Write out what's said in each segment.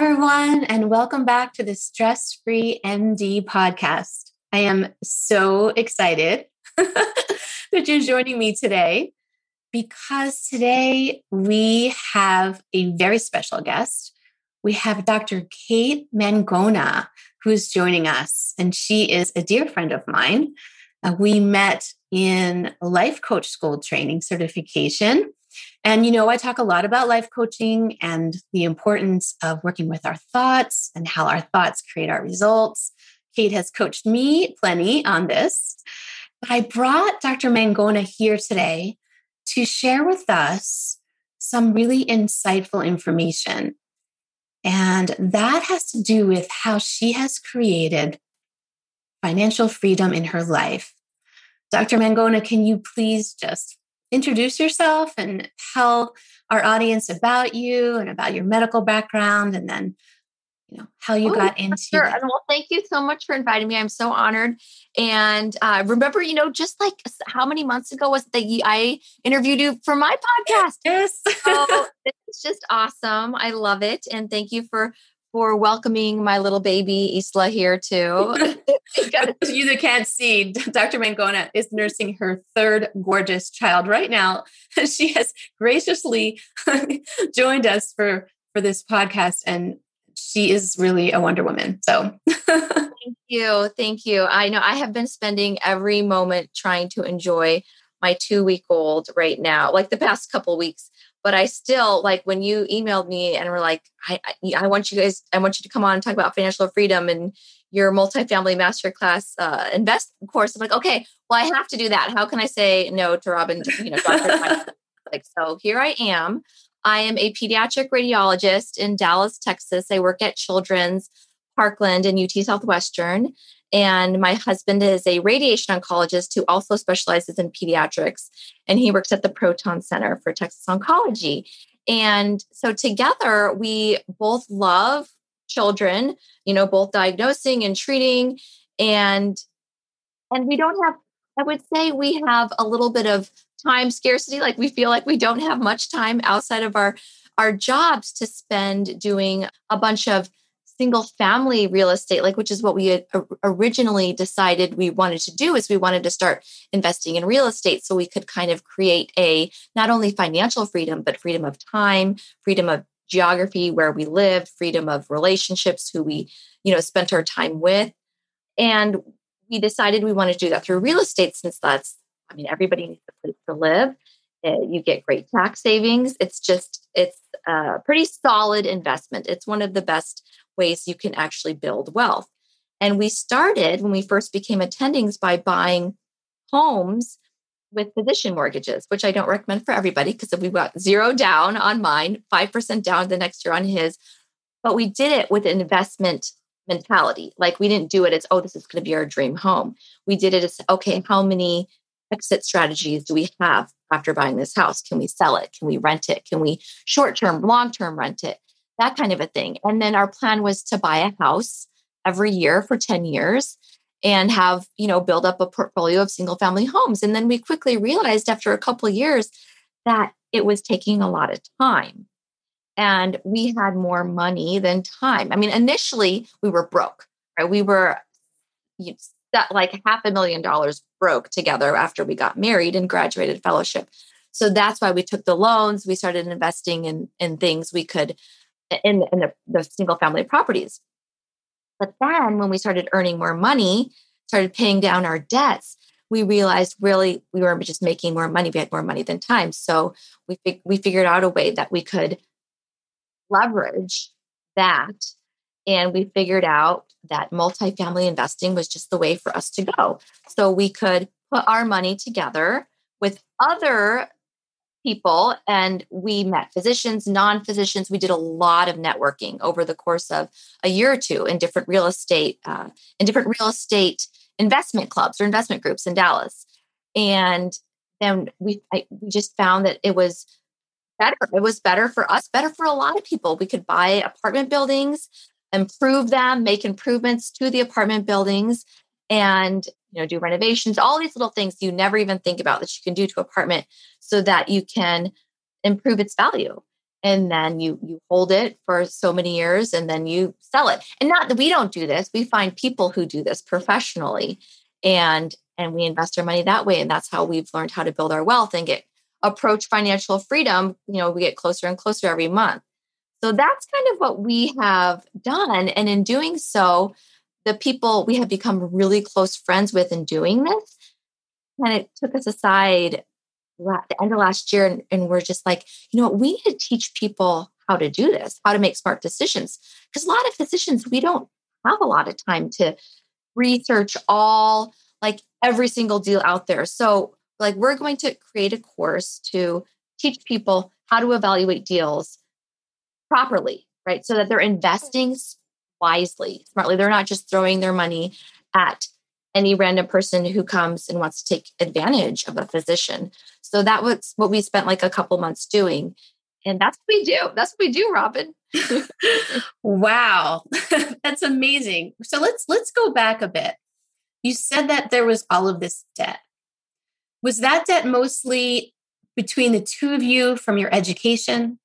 Everyone, and welcome back to the Stress Free MD podcast. I am so excited that you're joining me today because today we have a very special guest. We have Dr. Kate Mangona, who's joining us, and she is a dear friend of mine. Uh, we met in life coach school training certification and, you know, I talk a lot about life coaching and the importance of working with our thoughts and how our thoughts create our results. Kate has coached me plenty on this. But I brought Dr. Mangona here today to share with us some really insightful information. And that has to do with how she has created financial freedom in her life. Dr. Mangona, can you please just introduce yourself and tell our audience about you and about your medical background and then you know how you oh, got into sure. That. well thank you so much for inviting me. I'm so honored. And uh, remember you know just like how many months ago was that i interviewed you for my podcast? Yes. So it's just awesome. I love it. And thank you for for welcoming my little baby Isla here too. you that can't see, Dr. Mangona is nursing her third gorgeous child right now. She has graciously joined us for for this podcast, and she is really a Wonder Woman. So. thank you, thank you. I know I have been spending every moment trying to enjoy my two week old right now, like the past couple weeks but I still like when you emailed me and were like, I, I, want you guys, I want you to come on and talk about financial freedom and your multifamily masterclass uh, invest course. I'm like, okay, well, I have to do that. How can I say no to Robyn? You know, like, so here I am. I am a pediatric radiologist in Dallas, Texas. I work at Children's Parkland and UT Southwestern. And my husband is a radiation oncologist who also specializes in pediatrics. And he works at the Proton Center for Texas Oncology. And so together, we both love children, you know, both diagnosing and treating. And and we don't have, I would say we have a little bit of time scarcity. Like we feel like we don't have much time outside of our our jobs to spend doing a bunch of single family real estate like which is what we originally decided we wanted to do is we wanted to start investing in real estate so we could kind of create a not only financial freedom but freedom of time freedom of geography where we lived freedom of relationships who we you know spent our time with. And we decided we wanted to do that through real estate since that's i mean everybody needs a place to live. Eh, you get great tax savings. It's just it's a pretty solid investment. It's one of the best ways you can actually build wealth. And we started when we first became attendings by buying homes with physician mortgages, which I don't recommend for everybody because if we got zero down on mine, 5% down the next year on his. But we did it with an investment mentality. Like we didn't do it as, oh, this is going to be our dream home. We did it as, okay, how many exit strategies do we have after buying this house? Can we sell it? Can we rent it? Can we short term, long term rent it? That kind of a thing. And then our plan was to buy a house every year for 10 years and have you know build up a portfolio of single family homes. And then we quickly realized after a couple years that it was taking a lot of time. And we had more money than time. I mean initially we were broke right? We were you know, like half a million dollars broke together after we got married and graduated fellowship. So that's why we took the loans. We started investing in in things we could in, in the, the single family properties but then when we started earning more money, started paying down our debts, we realized really we weren't just making more money, we had more money than time. So we, we figured out a way that we could leverage that. And we figured out that multifamily investing was just the way for us to go. So we could put our money together with other people and we met physicians, non physicians. We did a lot of networking over the course of a year or two in different real estate, uh, in different real estate investment clubs or investment groups in Dallas. And then we, I, we just found that it was better. It was better for us, better for a lot of people. We could buy apartment buildings, improve them, make improvements to the apartment buildings, and you know do renovations all these little things you never even think about that you can do to apartment so that you can improve its value. And then you you hold it for so many years and then you sell it. And not that we don't do this we find people who do this professionally and and we invest our money that way. And that's how we've learned how to build our wealth and get approach financial freedom you know we get closer and closer every month. So that's kind of what we have done. And in doing so the people we have become really close friends with in doing this. And it took us aside at the end of last year and, and we're just like you know what? We need to teach people how to do this how to make smart decisions. Because a lot of physicians we don't have a lot of time to research all like every single deal out there. So like we're going to create a course to teach people how to evaluate deals properly right? So that they're investing wisely, smartly. They're not just throwing their money at any random person who comes and wants to take advantage of a physician. So that was what we spent like a couple months doing. And that's what we do. That's what we do, Robyn. wow. that's amazing. So let's let's go back a bit. You said that there was all of this debt. Was that debt mostly between the two of you from your education?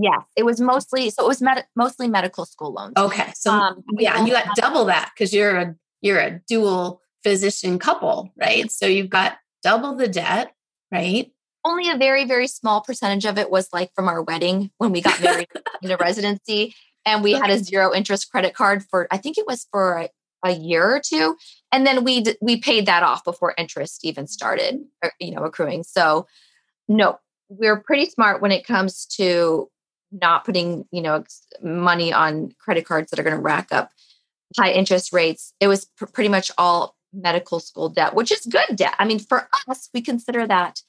Yes, it was mostly so it was med- mostly medical school loans. Okay, so um, yeah, and you got double that because you're a you're a dual physician couple, right? So you've got double the debt, right? Only a very very small percentage of it was like from our wedding when we got married in a residency, and we had a zero interest credit card for I think it was for a, a year or two, and then we d- we paid that off before interest even started, or, you know, accruing. So no, we're pretty smart when it comes to not putting you know money on credit cards that are going to rack up high interest rates it was pr- pretty much all medical school debt which is good debt. I mean for us we consider that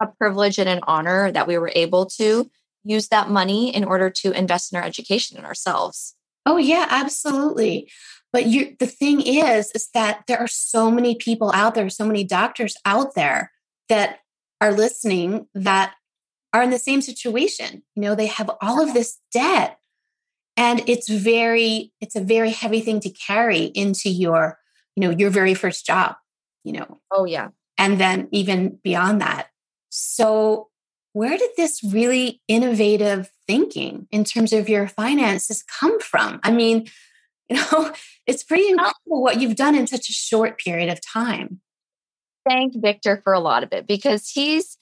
a privilege and an honor that we were able to use that money in order to invest in our education and ourselves. Oh yeah absolutely. But you the thing is is that there are so many people out there so many doctors out there that are listening that are in the same situation. You know, they have all of this debt. And it's very, it's a very heavy thing to carry into your, you know, your very first job, you know. Oh, yeah. And then even beyond that. So, where did this really innovative thinking in terms of your finances come from? I mean, you know, it's pretty incredible what you've done in such a short period of time. Thank Victor for a lot of it because he's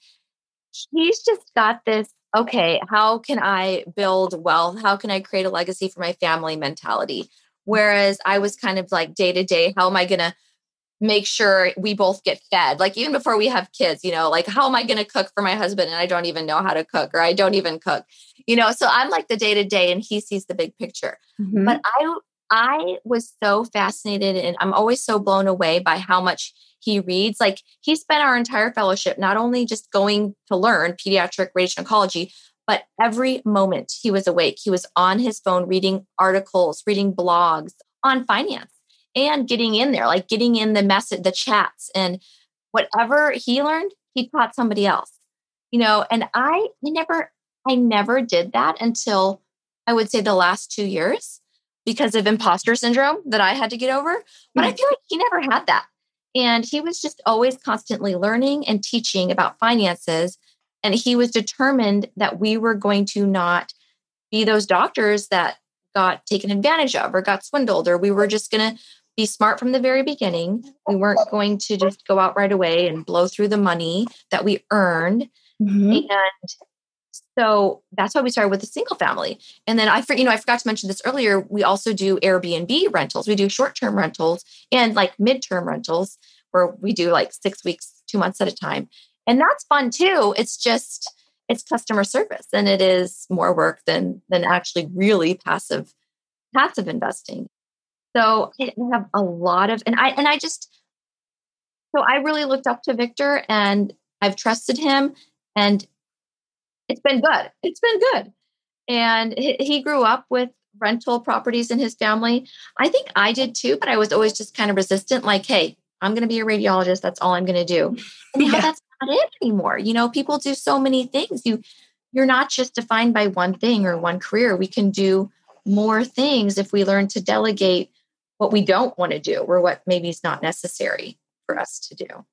he's just got this okay, how can I build wealth? How can I create a legacy for my family mentality? Whereas I was kind of like day to day, how am I going to make sure we both get fed? Like even before we have kids, you know, like how am I going to cook for my husband and I don't even know how to cook or I don't even cook, you know? So I'm like the day to day and he sees the big picture. Mm-hmm. But I I was so fascinated and I'm always so blown away by how much he reads. Like he spent our entire fellowship not only just going to learn pediatric radiation oncology, but every moment he was awake, he was on his phone reading articles, reading blogs on finance and getting in there, like getting in the message, the chats, and whatever he learned, he taught somebody else. You know, and I, never, I never did that until I would say the last two years because of imposter syndrome that I had to get over. But I mm. feel like he never had that. And he was just always constantly learning and teaching about finances. And he was determined that we were going to not be those doctors that got taken advantage of or got swindled, or we were just going to be smart from the very beginning. We weren't going to just go out right away and blow through the money that we earned. Mm-hmm. And so that's why we started with a single family. And then I, you know, I forgot to mention this earlier. We also do Airbnb rentals. We do short-term rentals and like mid-term rentals where we do like six weeks, two months at a time. And that's fun too. It's just, it's customer service and it is more work than than actually really passive passive investing. So I have a lot of and I and I just so I really looked up to Victor and I've trusted him and it's been good. It's been good. And he grew up with rental properties in his family. I think I did too, but I was always just kind of resistant like, hey, I'm going to be a radiologist. That's all I'm going to do. And yeah. that's not it anymore. You know, people do so many things. You you're not just defined by one thing or one career. We can do more things if we learn to delegate what we don't want to do or what maybe is not necessary for us to do.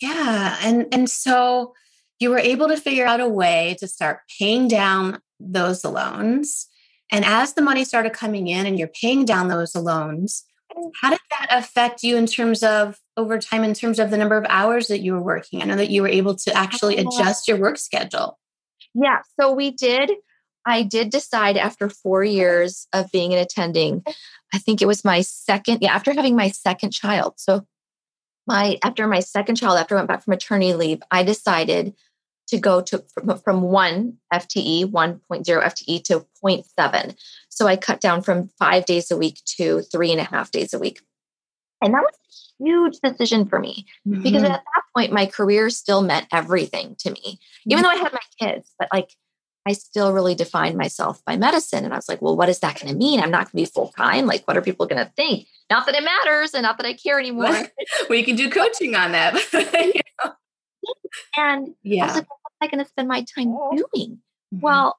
Yeah, and and so you were able to figure out a way to start paying down those loans. And as the money started coming in and you're paying down those loans, how did that affect you in terms of over time, in terms of the number of hours that you were working? I know that you were able to actually uh-huh. adjust your work schedule. Yeah. So we did. I did decide after four years of being an attending, I think it was my second, yeah, after having my second child. So my after my second child, after I went back from maternity leave, I decided to go to from, from one FTE, 1.0 FTE to 0.7. So I cut down from five days a week to three and a half days a week. And that was a huge decision for me mm-hmm. because at that point, my career still meant everything to me, even though I had my kids, but like I still really defined myself by medicine. And I was like, well, what is that going to mean? I'm not going to be full time. Like, what are people going to think? Not that it matters and not that I care anymore. well, you can do coaching on that. And yeah. I was like, I going to spend my time doing? Mm-hmm. Well,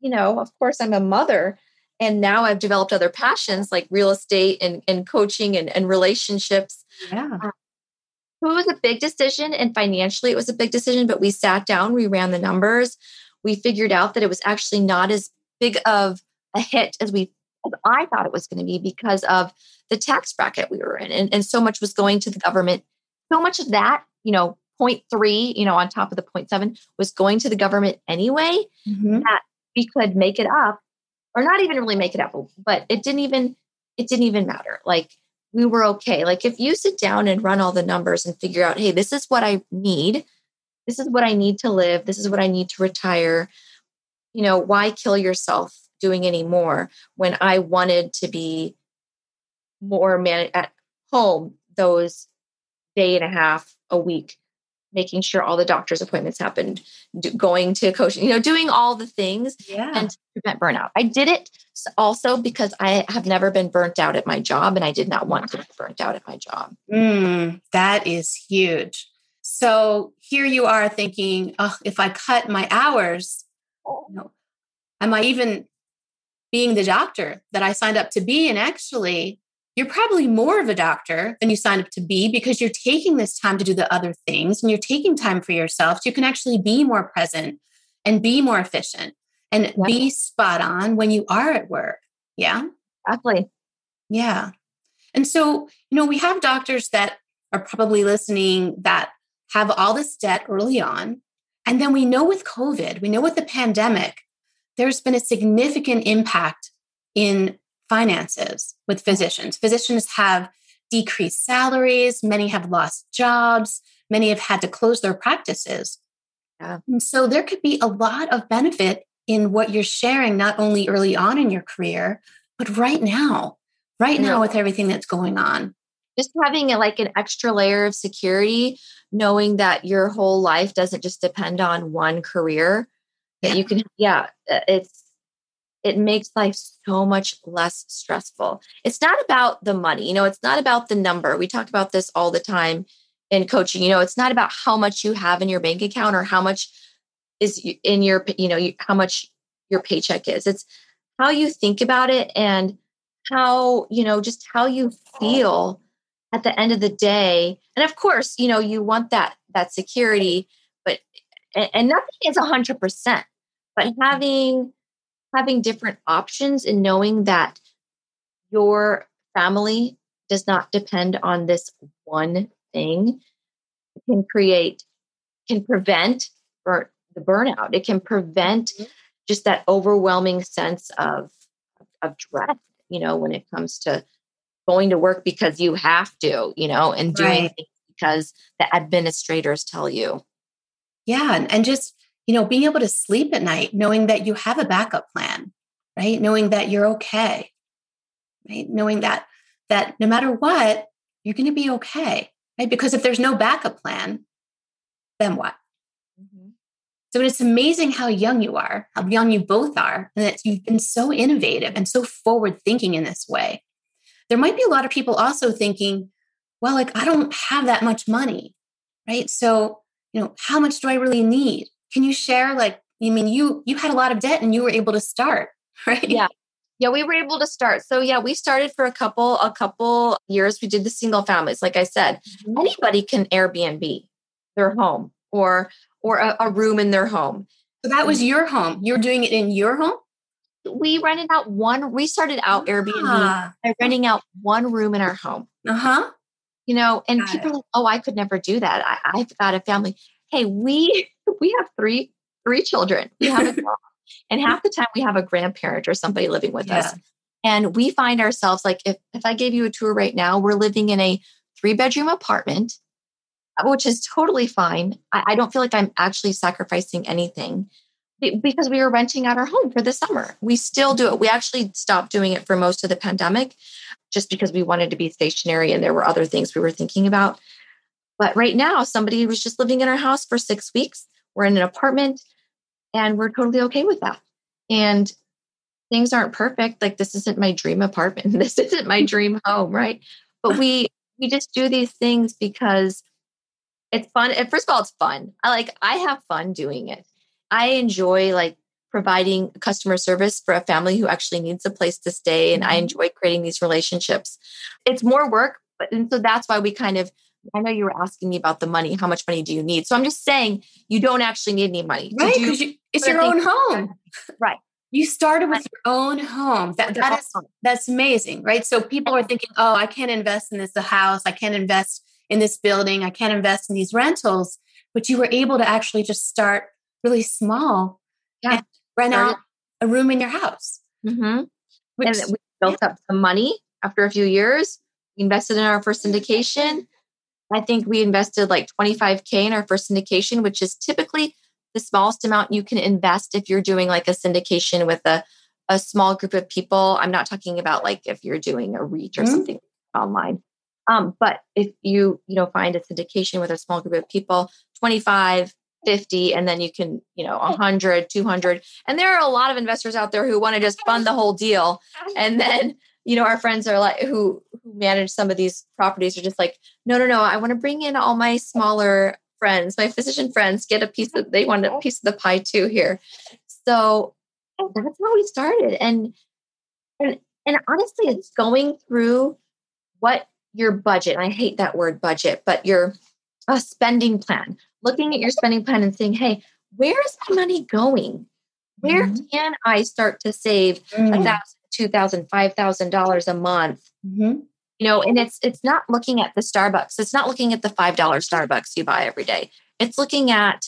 you know, of course, I'm a mother. And now I've developed other passions like real estate and, and coaching and, and relationships. Yeah. So it was a big decision. And financially, it was a big decision. But we sat down, we ran the numbers. We figured out that it was actually not as big of a hit as we as I thought it was going to be because of the tax bracket we were in. And, and so much was going to the government. So much of that, you know, 0.3, you know, on top of the 0.7 was going to the government anyway, mm-hmm. that we could make it up or not even really make it up, but it didn't even, it didn't even matter. Like we were okay. Like if you sit down and run all the numbers and figure out, hey, this is what I need. This is what I need to live. This is what I need to retire. You know, why kill yourself doing any more when I wanted to be more man at home those day and a half a week making sure all the doctor's appointments happened, do, going to coaching, you know, doing all the things yeah. and to prevent burnout. I did it also because I have never been burnt out at my job and I did not want to be burnt out at my job. Mm, that is huge. So here you are thinking, oh, if I cut my hours, you know, am I even being the doctor that I signed up to be? And actually, you're probably more of a doctor than you signed up to be because you're taking this time to do the other things and you're taking time for yourself so you can actually be more present and be more efficient and yep. be spot on when you are at work. Yeah. Exactly. Yeah. And so, you know, we have doctors that are probably listening that have all this debt early on. And then we know with COVID, we know with the pandemic, there's been a significant impact in finances with physicians. Physicians have decreased salaries, many have lost jobs, many have had to close their practices. Yeah. And so there could be a lot of benefit in what you're sharing, not only early on in your career, but right now, right now, with everything that's going on, just having it like an extra layer of security, knowing that your whole life doesn't just depend on one career, that yeah. you can, yeah, it's, it makes life so much less stressful. It's not about the money, you know, it's not about the number. We talk about this all the time in coaching. You know, it's not about how much you have in your bank account or how much is in your, you know, how much your paycheck is. It's how you think about it and how, you know, just how you feel at the end of the day. And of course, you know, you want that that security, but and nothing is a hundred percent, but mm-hmm. having having different options and knowing that your family does not depend on this one thing can create can prevent or the burnout it can prevent mm-hmm. just that overwhelming sense of of dread you know when it comes to going to work because you have to you know and doing right. things because the administrators tell you yeah and, and just you know being able to sleep at night knowing that you have a backup plan right knowing that you're okay right knowing that that no matter what you're going to be okay right? Because if there's no backup plan, then what? Mm-hmm. So it's amazing how young you are, how young you both are, and that you've been so innovative and so forward thinking in this way. There might be a lot of people also thinking, well, like I don't have that much money, right? So, you know, how much do I really need? Can you share like, I mean, you you had a lot of debt and you were able to start, right? Yeah. Yeah we were able to start. So yeah we started for a couple a couple years. We did the single families like i said. Mm-hmm. anybody can airbnb their home or or a, a, room in their home. So that was your home. You were doing it in your home? We rented out one we started out airbnb ah. by renting out one room in our home. Uh-huh. You know and got people are like oh i could never do that. I, i've got a family hey we we have three three children we have a and half the time we have a grandparent or somebody living with yeah. us. And we find ourselves like, if, if I gave you a tour right now, we're living in a three bedroom apartment, uh, which is totally fine. I, I don't feel like I'm actually sacrificing anything because we were renting out our home for the summer. We still do it. We actually stopped doing it for most of the pandemic just because we wanted to be stationary and there were other things we were thinking about. But right now, somebody was just living in our house for six weeks. We're in an apartment and we're totally okay with that. And things aren't perfect like this isn't my dream apartment this isn't my dream home right? But we we just do these things because it's fun and first of all it's fun. I like i have fun doing it. I enjoy like providing customer service for a family who actually needs a place to stay and mm-hmm. i enjoy creating these relationships. It's more work but and so that's why we kind of I know you were asking me about the money. How much money do you need? So I'm just saying you don't actually need any money. Right. Because you, it's your own home. Right. You started with your own home. That, that is that's amazing, right? So people are thinking, oh, I can't invest in this house. I can't invest in this building. I can't invest in these rentals. But you were able to actually just start really small yeah. and rent out a room in your house. Mm-hmm. Which, and we built yeah. up some money after a few years. We invested in our first syndication I think we invested like 25K in our first syndication, which is typically the smallest amount you can invest if you're doing like a syndication with a, a small group of people. I'm not talking about like if you're doing a reach or mm-hmm. something online. Um, but if you, you know, find a syndication with a small group of people, 25, 50, and then you can, you know, 100, 200. And there are a lot of investors out there who want to just fund the whole deal and then you know, our friends are like who who manage some of these properties are just like, no, no, no, I want to bring in all my smaller friends, my physician friends, get a piece of they want a piece of the pie too here. So that's how we started. And and and honestly, it's going through what your budget, I hate that word budget, but your a spending plan, looking at your spending plan and saying, hey, where is my money going? Where mm-hmm. can I start to save a mm. thousand two thousand, five thousand dollars a month. Mm-hmm. You know, and it's it's not looking at the Starbucks. It's not looking at the five dollar Starbucks you buy every day. It's looking at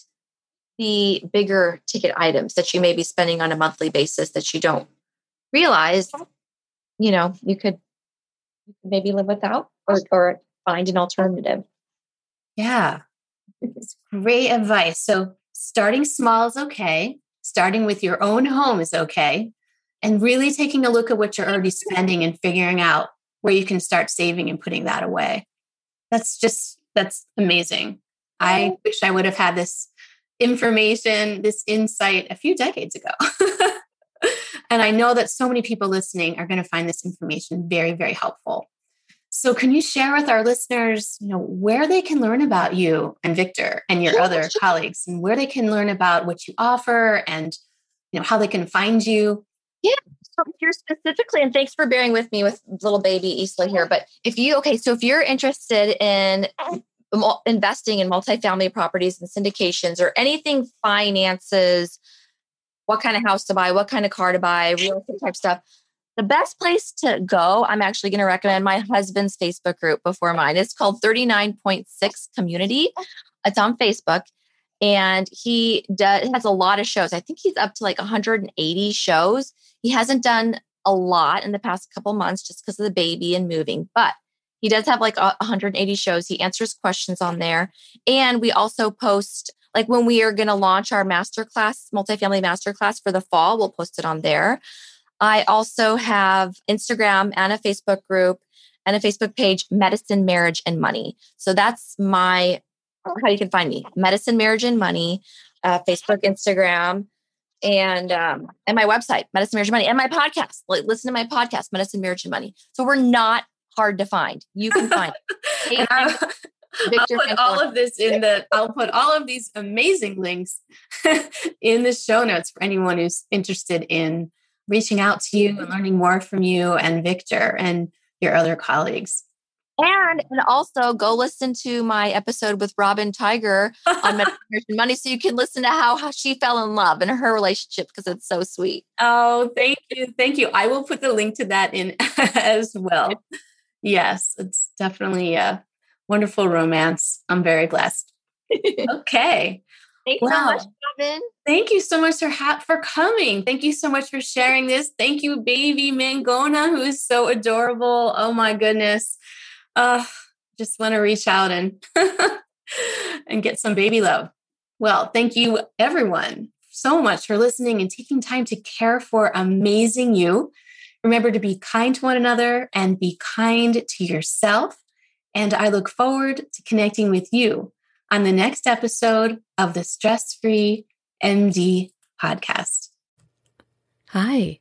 the bigger ticket items that you may be spending on a monthly basis that you don't realize. You know, you could, you could maybe live without or, or find an alternative. Yeah, it's great advice. So starting small is okay. Starting with your own home is okay and really taking a look at what you're already spending and figuring out where you can start saving and putting that away. That's just, that's amazing. I wish I would have had this information, this insight a few decades ago. and I know that so many people listening are going to find this information very, very helpful. So, can you share with our listeners, you know, where they can learn about you and Victor and your other colleagues, and where they can learn about what you offer, and you know how they can find you? Yeah. So you're specifically, and thanks for bearing with me with little baby Isla here, but if you okay, so if you're interested in investing in multifamily properties and syndications or anything finances, what kind of house to buy, what kind of car to buy, real estate type stuff. The best place to go, I'm actually going to recommend my husband's Facebook group before mine. It's called 39.6 Community. It's on Facebook and he does has a lot of shows. I think he's up to like 180 shows. He hasn't done a lot in the past couple months just because of the baby and moving, but he does have like 180 shows. He answers questions on there. And we also post, like when we are going to launch our masterclass, multifamily masterclass for the fall, we'll post it on there. I also have Instagram and a Facebook group and a Facebook page, Medicine, Marriage, and Money. So that's my how you can find me: Medicine, Marriage, and Money, uh, Facebook, Instagram, and um, and my website, Medicine, Marriage, and Money, and my podcast. Like, listen to my podcast, Medicine, Marriage, and Money. So we're not hard to find. You can find it. I'll put all of this in the I'll put all of these amazing links in the show notes for anyone who's interested in reaching out to you and learning more from you and Victor and your other colleagues. And and also go listen to my episode with Robyn Tiger on meditation money, so you can listen to how, how she fell in love and her relationship because it's so sweet. Oh, thank you, thank you. I will put the link to that in as well. Yes, it's definitely a wonderful romance. I'm very blessed. okay. Thanks wow. so much, Robyn. Thank you so much for ha- for coming. Thank you so much for sharing this. Thank you, baby Mangona, who is so adorable. Oh my goodness. Uh, just want to reach out and and get some baby love. Well, thank you everyone so much for listening and taking time to care for amazing you. Remember to be kind to one another and be kind to yourself. And I look forward to connecting with you on the next episode of the Stress Free MD podcast. Hi,